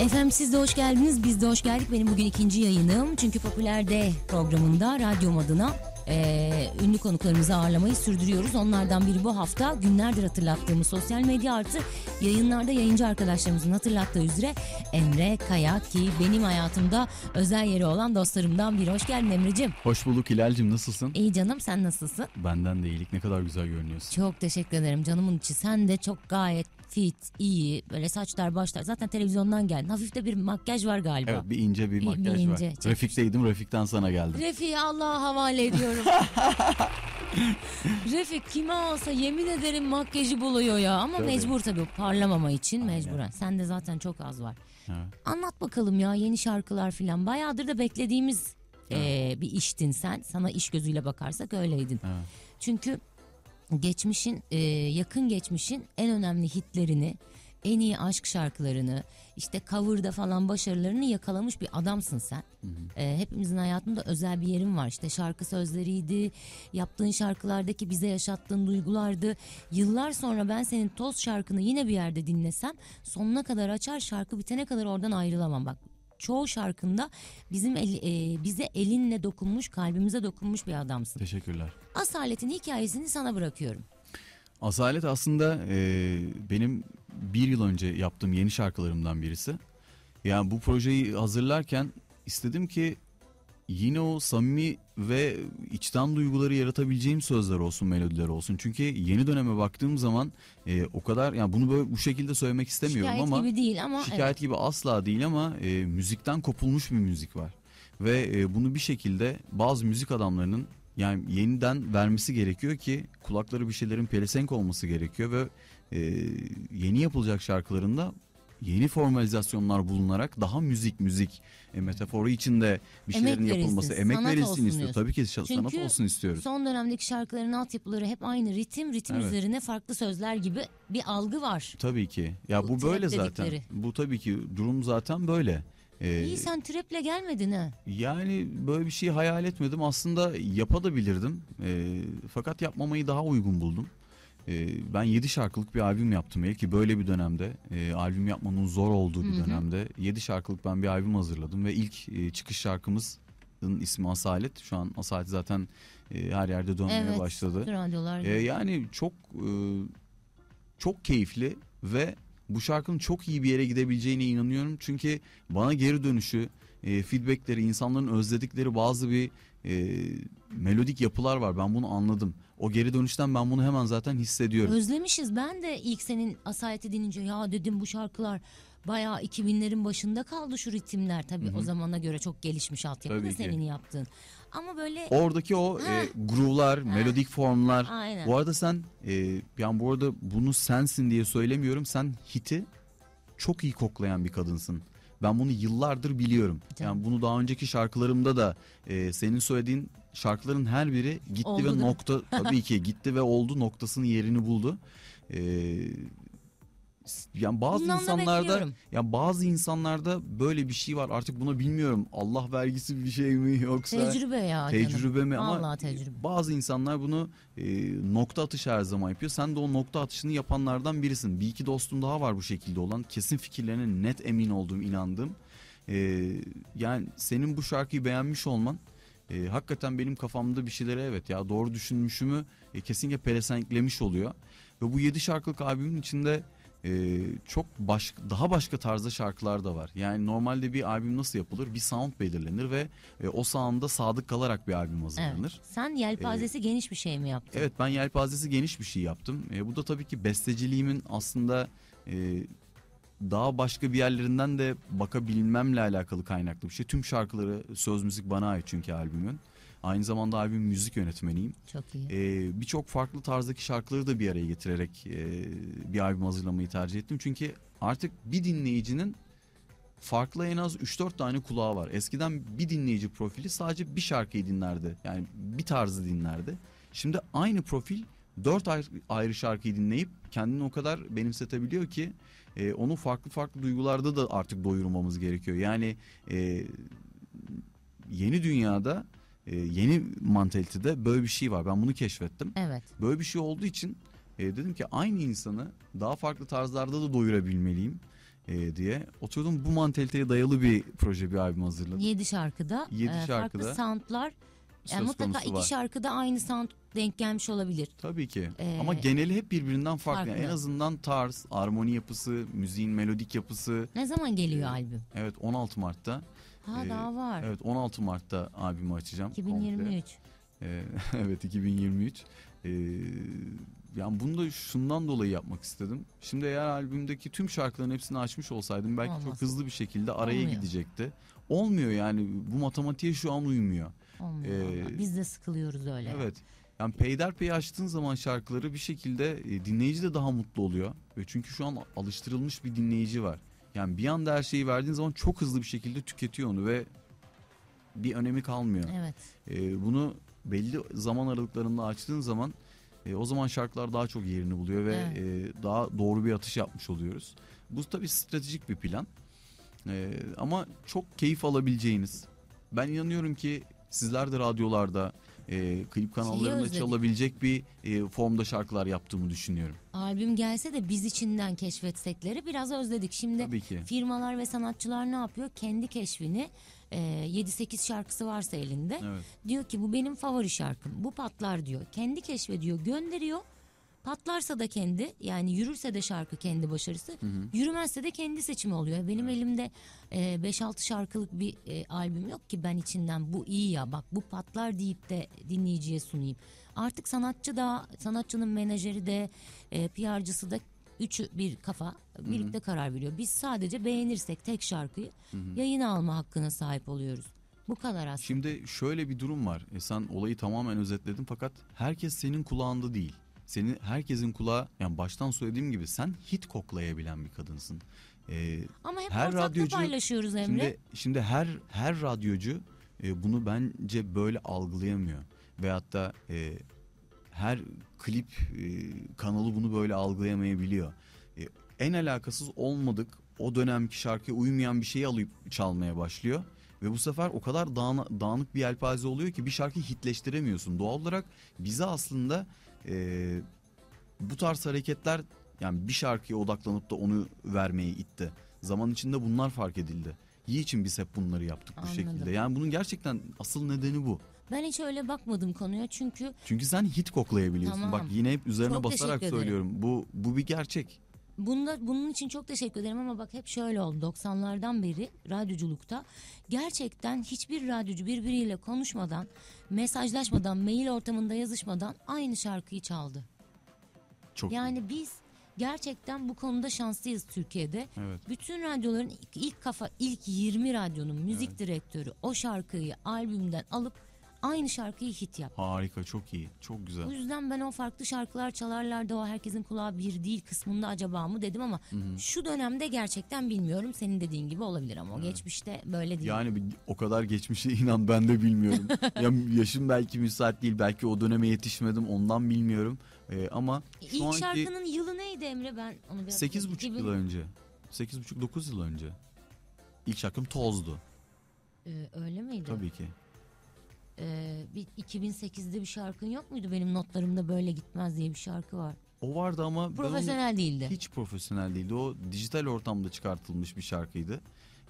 Efendim siz de hoş geldiniz, biz de hoş geldik. Benim bugün ikinci yayınım. Çünkü Popüler'de programında radyom adına e, ünlü konuklarımızı ağırlamayı sürdürüyoruz. Onlardan biri bu hafta günlerdir hatırlattığımız sosyal medya artı yayınlarda yayıncı arkadaşlarımızın hatırlattığı üzere Emre Kaya ki benim hayatımda özel yeri olan dostlarımdan biri. Hoş geldin Emre'cim. Hoş bulduk Hilal'cim nasılsın? İyi canım sen nasılsın? Benden de iyilik ne kadar güzel görünüyorsun. Çok teşekkür ederim canımın içi. Sen de çok gayet fit, iyi, böyle saçlar başlar. Zaten televizyondan geldin. Hafif de bir makyaj var galiba. Evet bir ince bir Bir- makyaj bir ince, var. Refik'teydim Refik'ten sana geldim. Refik'i Allah'a havale ediyorum. Refik kime alsa yemin ederim makyajı buluyor ya. Ama Tabii. mecbur tabii parlamama için mecburen. Sende zaten çok az var. Evet. Anlat bakalım ya yeni şarkılar filan. Bayağıdır da beklediğimiz eee, bir iştin sen. Sana iş gözüyle bakarsak öyleydin. Evet. Çünkü geçmişin eee, yakın geçmişin en önemli hitlerini en iyi aşk şarkılarını işte cover'da falan başarılarını yakalamış bir adamsın sen. Eee, hepimizin hayatında özel bir yerin var. İşte şarkı sözleriydi, yaptığın şarkılardaki bize yaşattığın duygulardı. Yıllar sonra ben senin toz şarkını yine bir yerde dinlesem sonuna kadar açar şarkı bitene kadar oradan ayrılamam. Bak çoğu şarkında bizim el- eee, bize elinle dokunmuş, kalbimize dokunmuş bir adamsın. Teşekkürler. Asaletin hikayesini sana bırakıyorum. Asalet aslında e, benim bir yıl önce yaptığım yeni şarkılarımdan birisi. Yani bu projeyi hazırlarken istedim ki yine o samimi ve içten duyguları yaratabileceğim sözler olsun, melodiler olsun. Çünkü yeni döneme baktığım zaman e, o kadar yani bunu böyle bu şekilde söylemek istemiyorum Şikayet ama gibi değil ama Şikayet evet. gibi asla değil ama e, müzikten kopulmuş bir müzik var. Ve e, bunu bir şekilde bazı müzik adamlarının yani yeniden vermesi gerekiyor ki kulakları bir şeylerin pelesenk olması gerekiyor ve e, yeni yapılacak şarkılarında yeni formalizasyonlar bulunarak daha müzik müzik e, metaforu içinde bir Emek şeylerin yapılması, verilsin, emek verilsin istiyor. Tabii ki şa- sanat Çünkü olsun istiyoruz. Son dönemdeki şarkıların altyapıları hep aynı ritim, ritim Evet. üzerine farklı sözler gibi bir algı var. Tabii ki. Ya Bu bu, böyle zaten. dedikleri. Bu tabii ki durum zaten böyle. E, İyi sen trap'le gelmedin ha. Yani böyle bir şey hayal etmedim. Aslında yapabilirdim. E, fakat yapmamayı daha uygun buldum. E, ben 7 şarkılık bir albüm yaptım ilk ki böyle bir dönemde e, albüm yapmanın zor olduğu bir Hı hı. dönemde 7 şarkılık ben bir albüm hazırladım ve ilk e, çıkış şarkımızın ismi Asalet. Şu an Asalet zaten e, her yerde dönmeye Evet. başladı. E, yani çok e, çok keyifli ve bu şarkının çok iyi bir yere gidebileceğine inanıyorum. Çünkü bana geri dönüşü, e, feedbackleri, insanların özledikleri bazı bir e, melodik yapılar var. Ben bunu anladım. O geri dönüşten ben bunu hemen zaten hissediyorum. Özlemişiz. Ben de ilk senin Asalet'i dinleyince ya dedim bu şarkılar bayağı 2000'lerin başında kaldı şu ritimler. Tabii o zamana göre çok gelişmiş altyapı da Tabii ki. senin yaptığın. Ama böyle Oradaki o e, groove'lar, melodik formlar. Aynen. Bu arada sen e, yani bu arada bunu sensin diye söylemiyorum. Sen hiti çok iyi koklayan bir kadınsın. Ben bunu yıllardır biliyorum. Yani bunu daha önceki şarkılarımda da e, senin söylediğin şarkıların her biri gitti Oldu ve nokta tabii ki gitti ve oldu noktasının yerini buldu. E, yani bazı Bundan da insanlarda bekliyorum. ya bazı insanlarda böyle bir şey var. Artık bunu bilmiyorum. Allah vergisi bir şey mi yoksa tecrübe ya. canım. tecrübe mi ama Vallahi tecrübe. bazı insanlar bunu e, nokta atışı her zaman yapıyor. Sen de o nokta atışını yapanlardan birisin. Bir iki dostum daha var bu şekilde olan. Kesin fikirlerine net emin olduğum, inandığım. E, yani senin bu şarkıyı beğenmiş olman e, hakikaten benim kafamda bir şeyleri evet ya doğru düşünmüşümü e, kesinlikle pelesenklemiş oluyor. Ve bu 7 şarkılık albümün içinde e, çok başka daha başka tarzda şarkılar da var. Yani normalde bir albüm nasıl yapılır? Bir sound belirlenir ve e, o sound'a sadık kalarak bir albüm hazırlanır. Evet. Sen yelpazesi geniş bir şey mi yaptın? Evet ben yelpazesi geniş bir şey yaptım. E, bu da tabii ki besteciliğimin aslında e, daha başka bir yerlerinden de bakabilmemle alakalı kaynaklı bir şey. Tüm şarkıları söz müzik bana ait çünkü albümün. Aynı zamanda albüm müzik yönetmeniyim. Çok iyi. E, Birçok farklı tarzdaki şarkıları da bir araya getirerek e, bir albüm hazırlamayı tercih ettim. Çünkü artık bir dinleyicinin farklı en az 3-4 tane kulağı var. Eskiden bir dinleyici profili sadece bir şarkıyı dinlerdi. Yani bir tarzı dinlerdi. Şimdi aynı profil 4 ayrı, ayrı şarkıyı dinleyip kendini o kadar benimsetebiliyor ki e, onu farklı farklı duygularda da artık doyurmamız gerekiyor. Yani e, yeni dünyada e, yeni mantalitede böyle bir şey var. Ben bunu keşfettim. Evet. Böyle bir şey olduğu için e, dedim ki aynı insanı daha farklı tarzlarda da doyurabilmeliyim. e, diye. Oturdum bu mantaliteye dayalı bir proje bir albüm hazırladım. 7 şarkıda. Yedi e, şarkıda Farklı soundlar. Yani mutlaka iki var. şarkıda aynı sound denk gelmiş olabilir. Tabii ki. Ee, Ama geneli hep birbirinden farklı. Yani farklı. en azından tarz, armoni yapısı, müziğin melodik yapısı. Ne zaman geliyor Ee, albüm? Evet 16 Mart'ta. Ha e, daha var. Evet 16 Mart'ta albümü açacağım. komple. 2023. Ee, evet 2023. Ee, yani bunu da şundan dolayı yapmak istedim. Şimdi eğer albümdeki tüm şarkıların hepsini açmış olsaydım belki Olmaz. çok hızlı bir şekilde araya Olmuyor. gidecekti. Olmuyor yani bu matematiğe şu an uymuyor. Olmuyor Ee. Biz de sıkılıyoruz öyle. Evet. Yani peyderpey açtığın zaman şarkıları bir şekilde e, dinleyici de daha mutlu oluyor. Ve çünkü şu an alıştırılmış bir dinleyici var. Yani bir anda her şeyi verdiğin zaman çok hızlı bir şekilde tüketiyor onu ve bir önemi kalmıyor. Evet. E, bunu belli zaman aralıklarında açtığın zaman e, o zaman şarkılar daha çok yerini buluyor ve Evet. e, daha doğru bir atış yapmış oluyoruz. Bu tabii stratejik bir plan. E, ama çok keyif alabileceğiniz. Ben inanıyorum ki sizler de radyolarda e, klip kanallarında çalabilecek bir e, formda şarkılar yaptığımı düşünüyorum. Albüm gelse de biz içinden keşfetsekleri biraz özledik. Şimdi Tabii ki. firmalar ve sanatçılar ne yapıyor? Kendi keşfini e, 7-8 şarkısı varsa elinde Evet. diyor ki bu benim favori şarkım. Bu patlar diyor. Kendi keşfediyor, gönderiyor. Patlarsa da kendi yani yürürse de şarkı kendi başarısı. Yürümezse de kendi seçimi oluyor. Benim elimde e, 5-6 şarkılık bir e, albüm yok ki ben içinden bu iyi ya bak bu patlar deyip de dinleyiciye sunayım. Artık sanatçı da sanatçının menajeri de e, PR'cısı da üçü bir kafa birlikte karar veriyor. Biz sadece beğenirsek tek şarkıyı yayına alma hakkına sahip oluyoruz. Bu kadar aslında. Şimdi şöyle bir durum var. E sen olayı tamamen özetledin fakat herkes senin kulağında değil. Senin herkesin kulağı yani baştan söylediğim gibi sen hit koklayabilen bir kadınsın. E, Ama hep her radyocu- paylaşıyoruz Emre. Şimdi şimdi her her radyocu e, bunu bence böyle algılayamıyor. Veyahut da e, her klip e, kanalı bunu böyle algılayamayabiliyor. E, en alakasız olmadık o dönemki şarkıya uymayan bir şeyi alıp çalmaya başlıyor. Ve bu sefer o kadar dağına- dağınık bir yelpaze oluyor ki bir şarkıyı hitleştiremiyorsun. Doğal olarak bize aslında e, bu tarz hareketler yani bir şarkıya odaklanıp da onu vermeye itti. Zaman içinde bunlar fark edildi. İyi için biz hep bunları yaptık bu Anladım. şekilde. Yani bunun gerçekten asıl nedeni bu. Ben hiç öyle bakmadım konuya çünkü Çünkü sen hit koklayabiliyorsun. Tamam. Bak yine hep üzerine Çok basarak söylüyorum. Bu bu bir gerçek. Bunda, bunun için çok teşekkür ederim ama bak hep şöyle oldu 90'lardan beri radyoculukta gerçekten hiçbir radyocu birbiriyle konuşmadan, mesajlaşmadan, mail ortamında yazışmadan aynı şarkıyı çaldı. Çok Yani biz gerçekten bu konuda şanslıyız Türkiye'de. Evet. Bütün radyoların ilk, ilk kafa ilk 20 radyonun müzik direktörü o şarkıyı albümden alıp aynı şarkıyı hit yaptı. Harika, çok iyi. Çok O güzel. yüzden ben o farklı şarkılar çalarlar da o herkesin kulağı bir değil kısmında acaba mı dedim ama şu dönemde gerçekten bilmiyorum. Senin dediğin gibi olabilir ama o geçmişte böyle değil. Yani o kadar geçmişe inan ben de bilmiyorum. ya yaşım belki müsait değil. Belki o döneme yetişmedim. Ondan bilmiyorum. Ee, ama şu İlk anki şarkının yılı neydi Emre ben onu biraz 8,5 2000 yıl önce. 8,5-9 yıl önce. İlk şarkım Toz'du. Ee, öyle miydi? Tabii ki. Ee, bir 2008'de bir şarkın yok muydu? Benim notlarımda böyle gitmez diye bir şarkı var. O vardı ama onu- Profesyonel değildi. hiç profesyonel değildi. O dijital ortamda çıkartılmış bir şarkıydı.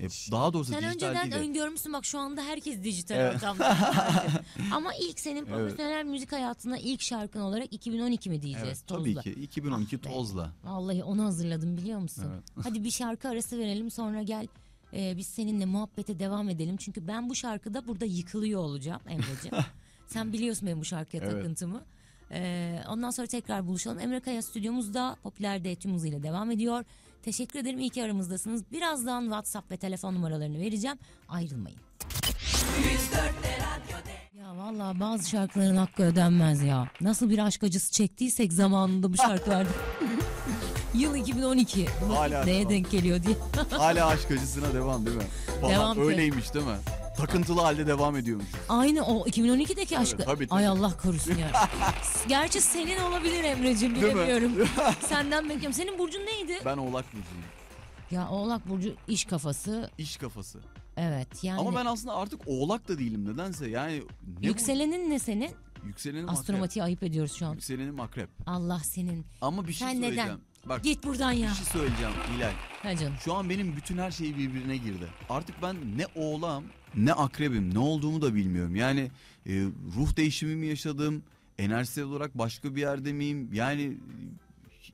E, daha doğrusu Sen dijital önceden değil de- öngörmüşsün bak şu anda herkes dijital Evet. ortamda. Ama ilk senin profesyonel müzik hayatına ilk şarkın olarak 2012 mi diyeceğiz Evet, Tozla? tabii ki 2012 Ah. Toz'la. Vallahi onu hazırladım biliyor musun? Evet. Hadi bir şarkı arası verelim sonra gel e, biz seninle muhabbete devam edelim. Çünkü ben bu şarkıda burada yıkılıyor olacağım Emre'ciğim. Sen biliyorsun benim bu şarkıya Evet. takıntımı. E, ondan sonra tekrar buluşalım. Emre Kaya stüdyomuzda popüler tüm hızıyla devam ediyor. Teşekkür ederim iyi ki aramızdasınız. Birazdan WhatsApp ve telefon numaralarını vereceğim. Ayrılmayın. Ya vallahi bazı şarkıların hakkı ödenmez ya. Nasıl bir aşk acısı çektiysek zamanında bu şarkılarda. Yıl 2012. Hala Neye devam. denk geliyor diye. Hala aşk acısına devam değil mi? Falan Devam ki. öyleymiş değil mi? Takıntılı halde devam ediyormuş. Aynı o 2012'deki aşkı. tabii, tabii. Ay Allah korusun ya. Gerçi senin olabilir Emre'cim mi? bilemiyorum. Senden bekliyorum. Senin burcun neydi? Ben Oğlak Burcu'yum. Ya Oğlak Burcu iş kafası. İş kafası. Evet yani. Ama ben aslında artık Oğlak da değilim nedense. Yani ne Yükselenin ne senin? bu? Yükselenim akrep. Ayıp ediyoruz şu an. Yükselenim akrep. Allah senin. Ama bir şey Sen söyleyeceğim. Bak Git buradan bir ya. şey söyleyeceğim Hilal. Ha canım. Şu an benim bütün her şey birbirine girdi. Artık ben ne oğlağım ne akrebim ne olduğumu da bilmiyorum. Yani e, ruh değişimi mi yaşadım? Enerjisel olarak başka bir yerde miyim? Yani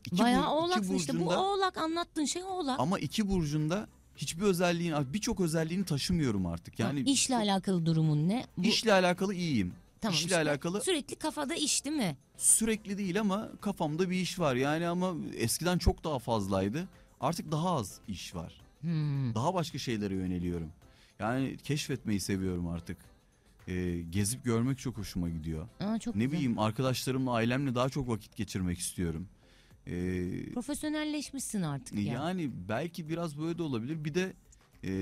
iki, Bayağı bur- iki oğlaksın işte. Bu burcunda- oğlak anlattığın şey oğlak. Ama iki burcunda hiçbir özelliğini, birçok özelliğini taşımıyorum artık. Yani Yani işle alakalı durumun ne? Bu, işle alakalı iyiyim. Tamam işle işte. alakalı Sürekli kafada iş değil mi? sürekli değil ama kafamda bir iş var. Yani ama eskiden çok daha fazlaydı. Artık daha az iş var. Hmm. Daha başka şeylere yöneliyorum. Yani keşfetmeyi seviyorum artık. Ee, gezip görmek çok hoşuma gidiyor. Aa, çok Ne güzel. bileyim arkadaşlarımla ailemle daha çok vakit geçirmek istiyorum. Ee, Profesyonelleşmişsin artık ya. yani belki biraz böyle de olabilir. Bir de e,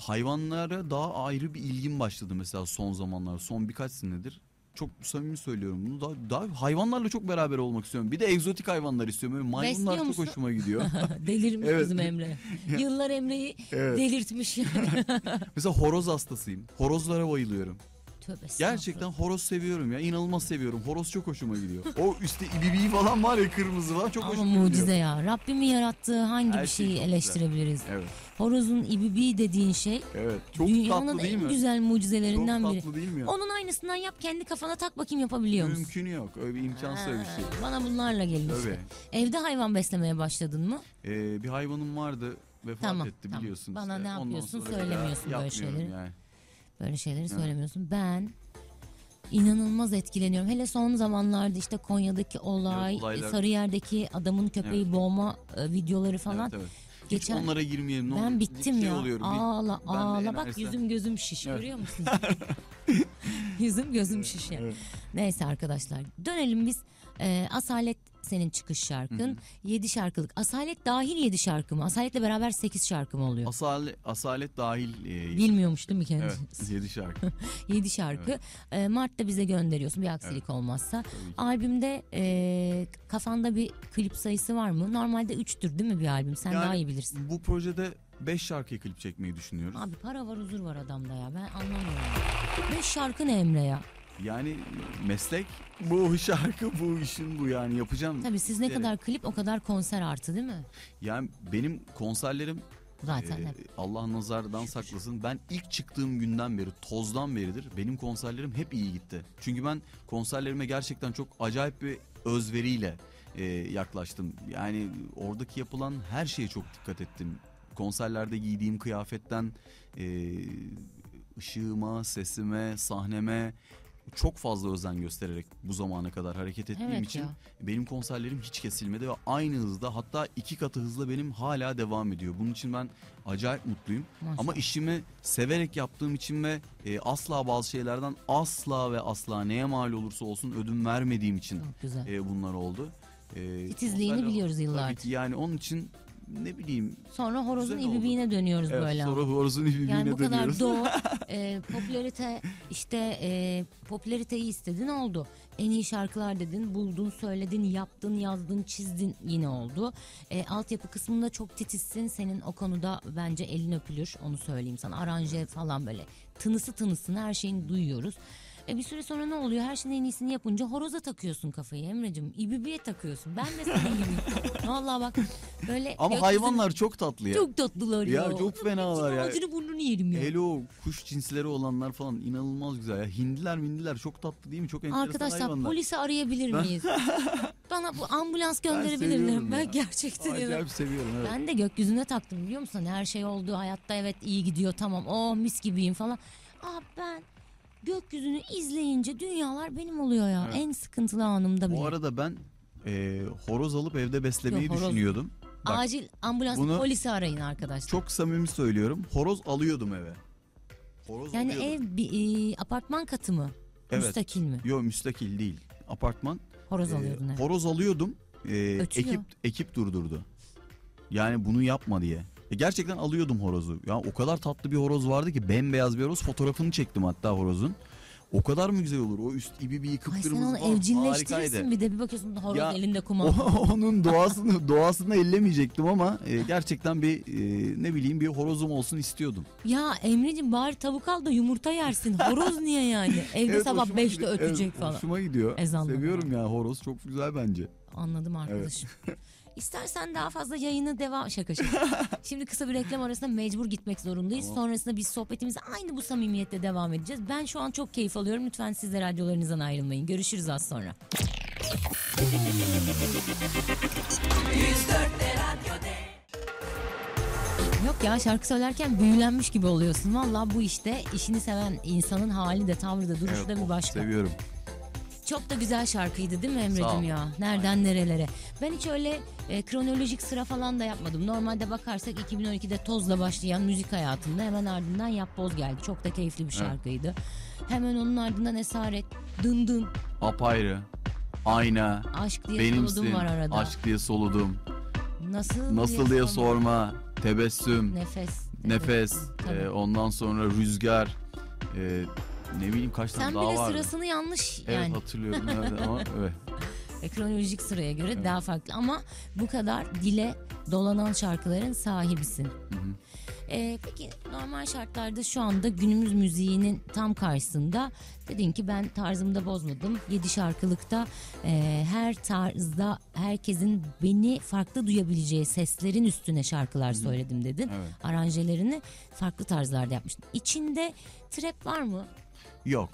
hayvanlara daha ayrı bir ilgim başladı mesela son zamanlar. Son birkaç senedir. Çok samimi söylüyorum bunu. Daha, daha hayvanlarla çok beraber olmak istiyorum. Bir de egzotik hayvanlar istiyorum. Böyle maymunlar Besliyor çok musun? hoşuma gidiyor. Delirmiş Evet. bizim Emre. Yıllar Emre'yi Evet. delirtmiş. Mesela horoz hastasıyım. Horozlara bayılıyorum. Tövbe Gerçekten horoz seviyorum ya. İnanılmaz seviyorum. Horoz çok hoşuma gidiyor. O üstte ibibiği falan var ya kırmızı var. Çok Ama hoşuma gidiyor. mucize ya. Rabbimin yarattığı hangi Her bir şey şeyi çok eleştirebiliriz? Evet. Horozun ibibi dediğin şey Evet. Çok dünyanın tatlı değil en mi? güzel Çok mucizelerinden biri. tatlı değil mi ya? Onun aynısından yap kendi kafana tak bakayım yapabiliyor musun? Mümkünü yok. Öyle bir imkansız öyle bir şey. Ha, Bana bunlarla gelin Tabii. işte. Evde hayvan beslemeye başladın mı? Ee, bir hayvanım vardı vefat Tamam, etti tamam. biliyorsun Bana işte. ne Ondan yapıyorsun, sonra bir daha söylemiyorsun böyle yapmıyorum şeyleri. Yani. Böyle şeyleri söylemiyorsun. Ben inanılmaz etkileniyorum. Hele son zamanlarda işte Konya'daki olay, Evet, olaylar- Sarıyer'deki adamın köpeği boğma e, videoları falan. Evet, evet. Geçen Hiç onlara girmeyelim. ne olur. ben bittim Şey ya. oluyorum, ağla ben ağla bak enerjiden- yüzüm gözüm şiş Evet. görüyor musun? yüzüm gözüm şiş. Evet. Neyse arkadaşlar dönelim biz e, Asalet senin çıkış şarkın. 7 şarkılık. Asalet dahil 7 şarkı mı? Asalet'le beraber 8 şarkı mı oluyor? Asale, asalet dahil. E, Bilmiyormuş değil mi kendisi? evet. Yedi şarkı. 7 şarkı. E, Mart'ta bize gönderiyorsun bir aksilik olmazsa. Albümde e, kafanda bir klip sayısı var mı? Normalde 3'tür değil mi bir albüm? Sen Yani daha iyi bilirsin. Bu projede 5 şarkıyı klip çekmeyi düşünüyoruz. Abi para var huzur var adamda ya ben anlamıyorum. 5 şarkı ne Emre ya? Yani meslek bu şarkı bu işin bu yani yapacağım. Tabii siz ne diyerek. kadar klip o kadar konser artı değil mi? Yani benim konserlerim Zaten Ee, hep. Allah nazardan saklasın. Ben ilk çıktığım günden beri, tozdan beridir benim konserlerim hep iyi gitti. Çünkü ben konserlerime gerçekten çok acayip bir özveriyle e, yaklaştım. Yani oradaki yapılan her şeye çok dikkat ettim. Konserlerde giydiğim kıyafetten e, ışığıma, sesime, sahneme çok fazla özen göstererek bu zamana kadar hareket ettiğim Evet için ya. benim konserlerim hiç kesilmedi ve aynı hızda hatta iki katı hızla benim hala devam ediyor. Bunun için ben acayip mutluyum. Maşallah. Ama işimi severek yaptığım için ve e, asla bazı şeylerden asla ve asla neye mal olursa olsun ödün vermediğim için e, bunlar oldu. E, Titizliğini konserler- biliyoruz Tabii yıllardır. ki yani onun için ne bileyim Sonra horozun ibibiğine dönüyoruz evet, böyle. sonra horozun ibibiğine Yani bu kadar dönüyoruz. doğu e, popülarite işte e, popülariteyi istedin oldu. En iyi şarkılar dedin, buldun, söyledin, yaptın, yazdın, çizdin yine oldu. E, altyapı kısmında çok titizsin. Senin o konuda bence elin öpülür. Onu söyleyeyim sana. Aranje falan böyle tınısı tınısını her şeyini duyuyoruz. E bir süre sonra ne oluyor? Her şeyin en iyisini yapınca horoza takıyorsun kafayı Emre'cim. İbibiye takıyorsun. Ben de senin gibiyim. Vallahi bak böyle Ama gökyüzünü- hayvanlar çok tatlı ya. çok tatlılar ya. Ya çok fenalar ya. Ağzını burnunu yerim ya. Hele o kuş cinsleri olanlar falan inanılmaz güzel ya. Hindiler mindiler çok tatlı değil mi? Çok enteresan Arkadaşlar hayvanlar. polisi arayabilir miyiz? Bana bu ambulans gönderebilirler. Ben, ya. gerçekten. Acayip seviyorum evet. Ben de gökyüzüne taktım biliyor musun? Her şey oldu hayatta evet iyi gidiyor tamam oh mis gibiyim falan. Aa ben gökyüzünü izleyince dünyalar benim oluyor ya. Evet. En sıkıntılı anımda bile. Bu arada ben e, horoz alıp evde beslemeyi Yok, horoz- düşünüyordum. Bak Acil ambulans bunu- polisi arayın arkadaşlar. çok samimi söylüyorum. Horoz alıyordum eve. Horoz yani alıyordum. ev bir, e, apartman katı mı? Evet. Müstakil mi? Yok müstakil değil. Apartman. Horoz E, alıyordun evet. horoz alıyordum. E, Ötüyor. ekip ekip durdurdu. Yani bunu yapma diye. E, gerçekten alıyordum horozu. Ya o kadar tatlı bir horoz vardı ki bembeyaz bir horoz. Fotoğrafını çektim hatta horozun. O kadar mı güzel olur? O üst ibi bir Ay yıkıp sen kırmızı onu falan evcilleştirirsin harikaydı. bir de bir bakıyorsun horoz Ya, elinde O, kumanda. onun doğasını doğasını ellemeyecektim ama e, gerçekten bir e, ne bileyim bir horozum olsun istiyordum. Ya Emre'cim bari tavuk al da yumurta yersin. Horoz niye yani? Evde Evet, sabah hoşuma 5'te gidiyor. ötecek Evet, falan. Hoşuma gidiyor. Ezanla Seviyorum ya horoz çok güzel bence. Anladım arkadaşım. İstersen daha fazla yayını devam şaka şaka. Şimdi kısa bir reklam arasında mecbur gitmek zorundayız. Tamam. Sonrasında biz sohbetimize aynı bu samimiyette devam edeceğiz. Ben şu an çok keyif alıyorum. Lütfen siz de radyolarınızdan ayrılmayın. Görüşürüz az sonra. Yok ya şarkı söylerken büyülenmiş gibi oluyorsun. Valla bu işte işini seven insanın hali de tavrı da duruşu da bir başka. Seviyorum. Çok da güzel şarkıydı değil mi. Emre'cim ya? Nereden nerelere? Ben hiç öyle e, kronolojik sıra falan da yapmadım. Normalde bakarsak 2012'de Toz'la başlayan müzik hayatımda hemen ardından Yap Boz geldi. Çok da keyifli bir şarkıydı. Hemen onun ardından Esaret, Dın Dın, Apayrı. Ayna. Aşk diye Benimsin. soludum var arada. Aşk diye soludum. Nasıl, Nasıl diye sorma. Tebessüm. Nefes. Nefes. Tabii. e, ondan sonra rüzgar. e, ne bileyim kaç tane Sen daha bile var. sırasını yanlış Evet yani hatırlıyorum evet, ama evet. E, kronolojik sıraya göre daha farklı ama bu kadar dile dolanan şarkıların sahibisin. E, peki normal şartlarda şu anda günümüz müziğinin tam karşısında dedin ki ben tarzımda bozmadım. Yedi şarkılıkta e, her tarzda herkesin beni farklı duyabileceği seslerin üstüne şarkılar söyledim dedin. Evet. Aranjelerini farklı tarzlarda yapmıştın. İçinde trap var mı? Yok.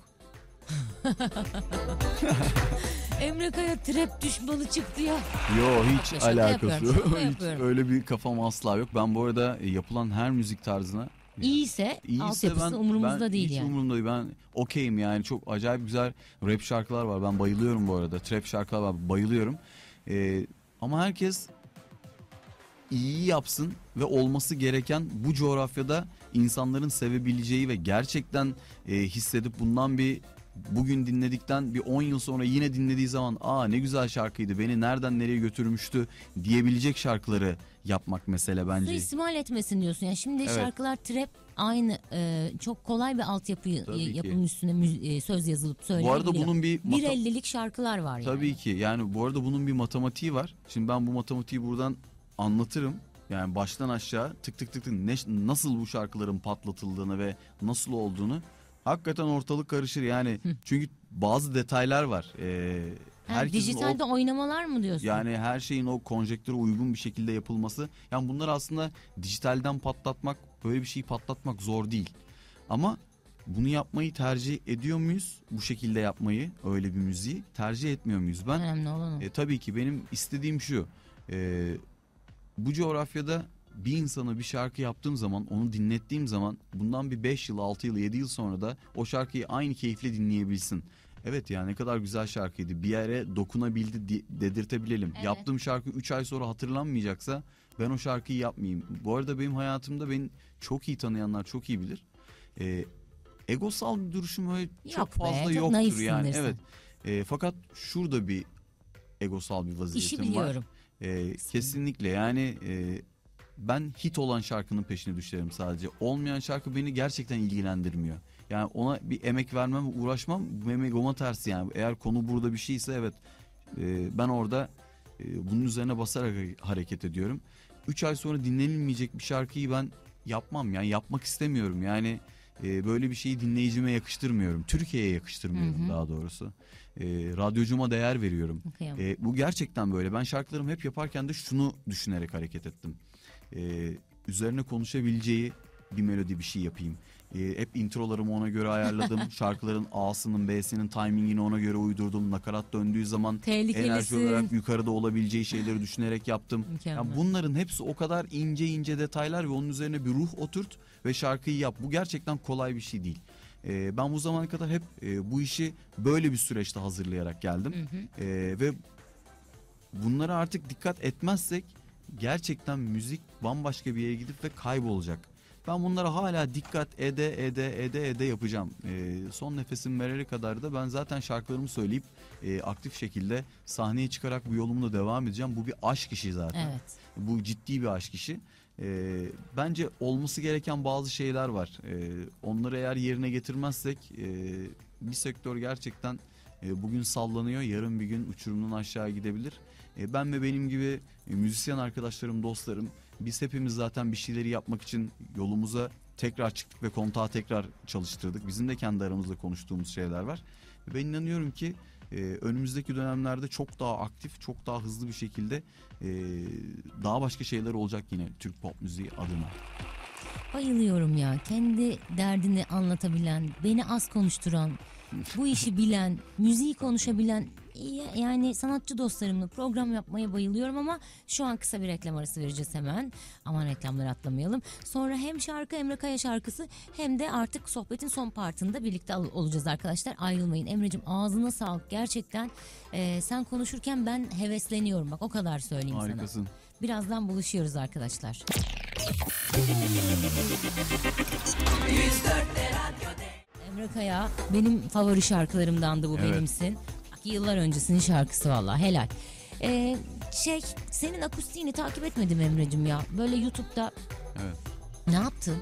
Emre Kaya trap düşmanı çıktı ya. Yo hiç Şaka alakası yapıyorum, yok. şaka Hiç yapıyorum. öyle bir kafam asla yok. Ben bu arada e, yapılan her müzik tarzına İyiyse, İyiyse altyapısı umurumuzda ben değil hiç yani. umurumda değil. Ben okeyim yani. Çok acayip güzel rap şarkılar var. Ben bayılıyorum bu arada. Trap şarkılar var. Bayılıyorum. Ee, ama herkes iyi yapsın ve olması gereken bu coğrafyada insanların sevebileceği ve gerçekten e, hissedip bundan bir bugün dinledikten bir 10 yıl sonra yine dinlediği zaman aa ne güzel şarkıydı beni nereden nereye götürmüştü diyebilecek şarkıları yapmak mesele bence. Suistimal etmesin diyorsun. Yani şimdi Evet. şarkılar trap aynı e, çok kolay bir altyapı ki. yapımın üstüne e, söz yazılıp Bu söylenebiliyor. arada bunun bir mata- 1.50'lik şarkılar var yani. Tabii ki yani bu arada bunun bir matematiği var. Şimdi ben bu matematiği buradan anlatırım. Yani baştan aşağı tık tık tık tık ne, nasıl bu şarkıların patlatıldığını ve nasıl olduğunu hakikaten ortalık karışır yani. Çünkü bazı detaylar var. Ee, herkesin dijitalde o, oynamalar mı diyorsun? yani her şeyin o konjektüre uygun bir şekilde yapılması. Yani bunlar aslında dijitalden patlatmak, böyle bir şeyi patlatmak zor değil. Ama bunu yapmayı tercih ediyor muyuz? Bu şekilde yapmayı, öyle bir müziği tercih etmiyor muyuz? Ben Önemli olan o. e, tabii ki benim istediğim şu. E, bu coğrafyada bir insana bir şarkı yaptığım zaman, onu dinlettiğim zaman bundan bir 5 yıl, 6 yıl, 7 yıl sonra da o şarkıyı aynı keyifle dinleyebilsin. Evet ya ne kadar güzel şarkıydı. Bir yere dokunabildi di- dedirtebilelim. Evet. Yaptığım şarkı 3 ay sonra hatırlanmayacaksa ben o şarkıyı yapmayayım. Bu arada benim hayatımda beni çok iyi tanıyanlar çok iyi bilir. E, egosal bir duruşum öyle çok Yok be, fazla çok yoktur yani. Evet. E, fakat şurada bir egosal bir vaziyetim İşi var. biliyorum. Ee, kesinlikle yani e, ben hit olan şarkının peşine düşerim sadece. Olmayan şarkı beni gerçekten ilgilendirmiyor. Yani ona bir emek vermem, uğraşmam benim egoma ters yani. Eğer konu burada bir şeyse evet e, ben orada e, bunun üzerine basarak hareket ediyorum. 3 ay sonra dinlenilmeyecek bir şarkıyı ben yapmam yani yapmak istemiyorum. Yani e, böyle bir şeyi dinleyicime yakıştırmıyorum. Türkiye'ye yakıştırmıyorum Hı hı. daha doğrusu. E, radyocuma değer veriyorum. E, bu gerçekten böyle. Ben şarkılarımı hep yaparken de şunu düşünerek hareket ettim. E, üzerine konuşabileceği bir melodi bir şey yapayım. E, hep introlarımı ona göre ayarladım. Şarkıların A'sının B'sinin timingini ona göre uydurdum. Nakarat döndüğü zaman enerji olarak yukarıda olabileceği şeyleri düşünerek yaptım. Mükemmel. Yani bunların hepsi o kadar ince ince detaylar ve onun üzerine bir ruh oturt ve şarkıyı yap. Bu gerçekten kolay bir şey değil. E, ben bu zamana kadar hep e, bu işi böyle bir süreçte hazırlayarak geldim. Hı hı. Ee, ve bunlara artık dikkat etmezsek gerçekten müzik bambaşka bir yere gidip ve kaybolacak. Ben bunlara hala dikkat ede ede ede ede yapacağım. Ee, son nefesim verene kadar da ben zaten şarkılarımı söyleyip e, aktif şekilde sahneye çıkarak bu yolumda devam edeceğim. Bu bir aşk işi zaten. Evet. Bu ciddi bir aşk işi. Ee, bence olması gereken bazı şeyler var. Ee, onları eğer yerine getirmezsek e, bir sektör gerçekten e, bugün sallanıyor, yarın bir gün uçurumdan aşağı gidebilir. E, ben ve benim gibi e, müzisyen arkadaşlarım, dostlarım biz hepimiz zaten bir şeyleri yapmak için yolumuza tekrar çıktık ve kontağı tekrar çalıştırdık. Bizim de kendi aramızda konuştuğumuz şeyler var. Ben inanıyorum ki e, önümüzdeki dönemlerde çok daha aktif, çok daha hızlı bir şekilde daha başka şeyler olacak yine Türk pop müziği adına. Bayılıyorum ya. Kendi derdini anlatabilen, beni az konuşturan, bu işi bilen, müziği konuşabilen ya- yani sanatçı dostlarımla program yapmaya bayılıyorum ama şu an kısa bir reklam arası vereceğiz hemen. Aman reklamları atlamayalım. Sonra hem şarkı Emre Kaya şarkısı hem de artık sohbetin son partında birlikte olacağız arkadaşlar. Ayrılmayın. Emre'cim ağzına sağlık. Gerçekten e, sen konuşurken ben hevesleniyorum. Bak o kadar söyleyeyim sana. Harikasın. Birazdan buluşuyoruz arkadaşlar. Emre Kaya benim favori şarkılarımdandı bu Evet. benimsin. Yıllar öncesinin şarkısı valla helal. Ee, şey senin akustiğini takip etmedim Emre'cim ya. Böyle YouTube'da Evet. ne yaptın?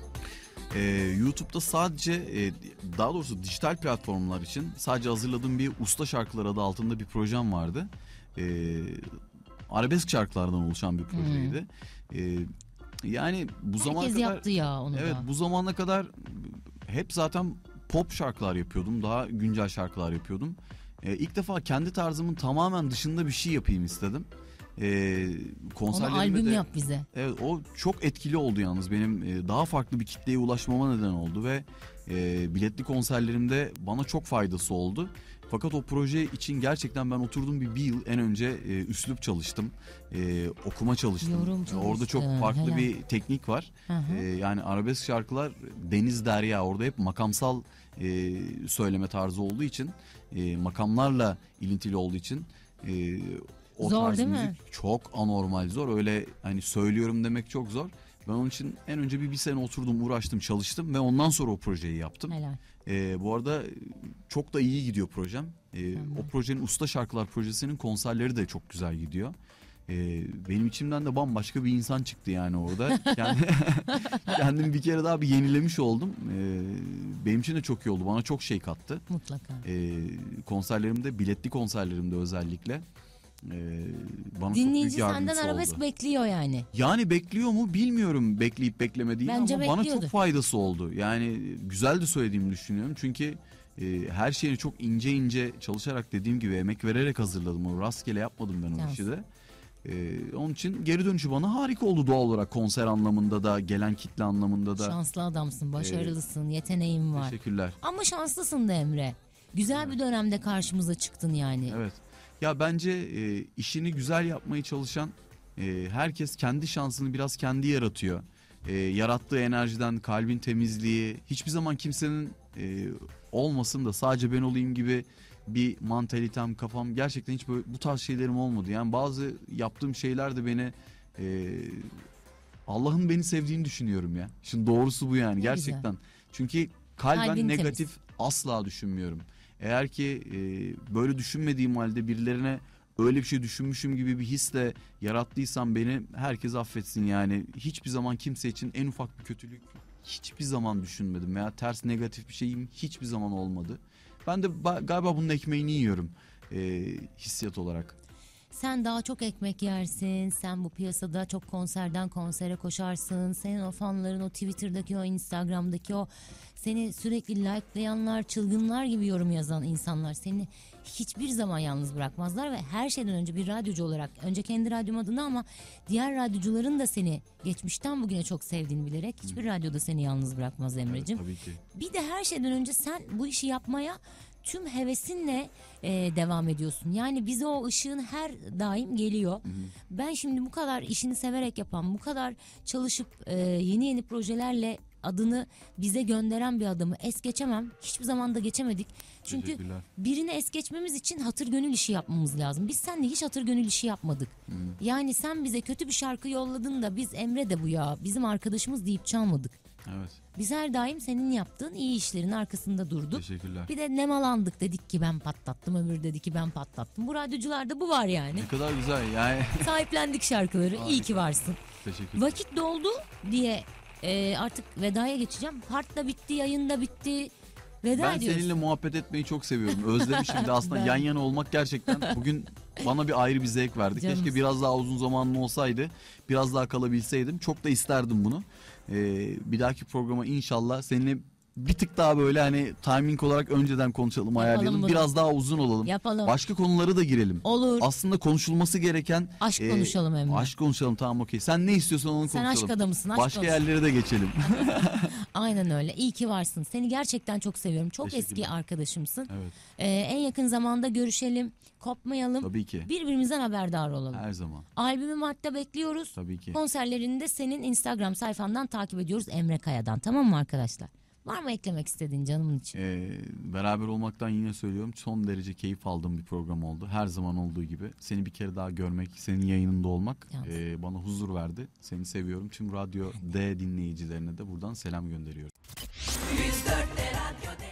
Ee, YouTube'da sadece e, daha doğrusu dijital platformlar için sadece hazırladığım bir usta şarkılar adı altında bir projem vardı. Ee, arabesk şarkılardan oluşan bir projeydi. Ee, yani bu zamana Herkes kadar yaptı ya onu evet da. bu zamana kadar hep zaten pop şarkılar yapıyordum. Daha güncel şarkılar yapıyordum. Ee, ilk defa kendi tarzımın tamamen dışında bir şey yapayım istedim. Ee, Onu konserlerime albüm de yap bize. Evet o çok etkili oldu yalnız benim e, daha farklı bir kitleye ulaşmama neden oldu ve e, biletli konserlerimde bana çok faydası oldu. Fakat o proje için gerçekten ben oturdum bir, bir yıl en önce e, üslup çalıştım, e, okuma çalıştım. Yorum E, Orada çok farklı helal. bir teknik var. Hı hı. E, yani arabesk şarkılar deniz derya orada hep makamsal e, söyleme tarzı olduğu için, e, makamlarla ilintili olduğu için e, o Zor tarz değil müzik mi? çok anormal zor. Öyle hani söylüyorum demek çok zor. Ben onun için en önce bir, bir sene oturdum, uğraştım, çalıştım ve ondan sonra o projeyi yaptım. Helal. Ee, bu arada çok da iyi gidiyor projem. Tamam. o projenin Usta Şarkılar projesinin konserleri de çok güzel gidiyor. Ee, benim içimden de bambaşka bir insan çıktı yani orada. Yani kendimi bir kere daha bir yenilemiş oldum. Ee, benim için de çok iyi oldu. Bana çok şey kattı. Mutlaka. Ee, konserlerimde, biletli konserlerimde özellikle ee, bana çok Dinleyici büyük senden yardımcısı arabesk oldu. bekliyor yani. Yani bekliyor mu bilmiyorum bekleyip beklemediğini Bence ama bana bekliyordur. çok faydası oldu. Yani güzel de söylediğimi düşünüyorum. Çünkü e, her şeyini çok ince ince çalışarak dediğim gibi emek vererek hazırladım. O rastgele yapmadım ben o Şans. işi de. E, onun için geri dönüşü bana harika oldu doğal olarak konser anlamında da gelen kitle anlamında da. Şanslı adamsın, başarılısın, yeteneğin var. Teşekkürler. Ama şanslısın da Emre. Güzel bir dönemde karşımıza çıktın yani. Evet. Ya bence e, işini güzel yapmaya çalışan e, herkes kendi şansını biraz kendi yaratıyor. E, yarattığı enerjiden kalbin temizliği hiçbir zaman kimsenin e, olmasın da sadece ben olayım gibi bir mantalitem kafam gerçekten hiç böyle bu tarz şeylerim olmadı. Yani bazı yaptığım şeyler de beni e, Allah'ın beni sevdiğini düşünüyorum ya. Şimdi doğrusu bu yani Ne gerçekten. Çünkü kalben Kalbin negatif temiz. asla düşünmüyorum. Eğer ki e, böyle düşünmediğim halde birilerine öyle bir şey düşünmüşüm gibi bir hisle yarattıysam beni herkes affetsin yani. Hiçbir zaman kimse için en ufak bir kötülük hiçbir zaman düşünmedim veya ters negatif bir şeyim hiçbir zaman olmadı. Ben de ba- galiba bunun ekmeğini yiyorum e, hissiyat olarak. Sen daha çok ekmek yersin. Sen bu piyasada çok konserden konsere koşarsın. Senin o fanların o Twitter'daki o Instagram'daki o seni sürekli likelayanlar, çılgınlar gibi yorum yazan insanlar seni hiçbir zaman yalnız bırakmazlar ve her şeyden önce bir radyocu olarak önce kendi radyom adına ama diğer radyocuların da seni geçmişten bugüne çok sevdiğini bilerek hiçbir radyoda seni yalnız bırakmaz Emre'cim. Tabii ki. Bir de her şeyden önce sen bu işi yapmaya tüm hevesinle e, devam ediyorsun. Yani bize o ışığın her daim geliyor. Ben şimdi bu kadar işini severek yapan, bu kadar çalışıp e, yeni yeni projelerle adını bize gönderen bir adamı es geçemem. Hiçbir zaman da geçemedik. Çünkü birini es geçmemiz için hatır gönül işi yapmamız lazım. Biz seninle hiç hatır gönül işi yapmadık. Yani sen bize kötü bir şarkı yolladın da biz Emre de bu ya bizim arkadaşımız deyip çalmadık. Evet. Biz her daim senin yaptığın iyi işlerin arkasında durduk. Teşekkürler. Bir de nemalandık dedik ki ben patlattım öbürü dedi ki ben patlattım. Bu radyocularda bu var yani. Ne kadar güzel yani. Sahiplendik şarkıları iyi ki varsın. Teşekkürler. Vakit doldu diye e, artık vedaya geçeceğim. Part da bitti yayın da bitti. Veda Ben ediyoruz. seninle muhabbet etmeyi çok seviyorum. Özlemişim de aslında Ben- yan yana olmak gerçekten bugün bana bir ayrı bir zevk verdi. Canımsın. Keşke biraz daha uzun zamanlı olsaydı. Biraz daha kalabilseydim. Çok da isterdim bunu. Ee, bir dahaki programa inşallah seninle bir tık daha böyle hani timing olarak önceden konuşalım, ayarlayalım. bunu. Biraz daha uzun olalım. Yapalım. Başka konuları da girelim. Olur. Aslında konuşulması gereken aşk e, konuşalım hem de. Aşk konuşalım tamam okey. Sen ne istiyorsan onu Sen konuşalım. aşk adamısın. Aşk Başka konuş. yerlere de geçelim. Aynen öyle. İyi ki varsın. Seni gerçekten çok seviyorum. Çok eski arkadaşımsın. evet Ee, en yakın zamanda görüşelim. Kopmayalım. tabii ki. Birbirimizden haberdar olalım. Her zaman. Albümü Mart'ta bekliyoruz. Tabii ki. Konserlerini de senin Instagram sayfandan takip ediyoruz Emre Kaya'dan. Tamam mı arkadaşlar? Var mı eklemek istediğin canımın için? Ee, beraber olmaktan yine söylüyorum son derece keyif aldığım bir program oldu. Her zaman olduğu gibi. Seni bir kere daha görmek, senin yayınında olmak Yalnız. e, bana huzur verdi. Seni seviyorum. Tüm Radyo D dinleyicilerine de buradan selam gönderiyorum. 104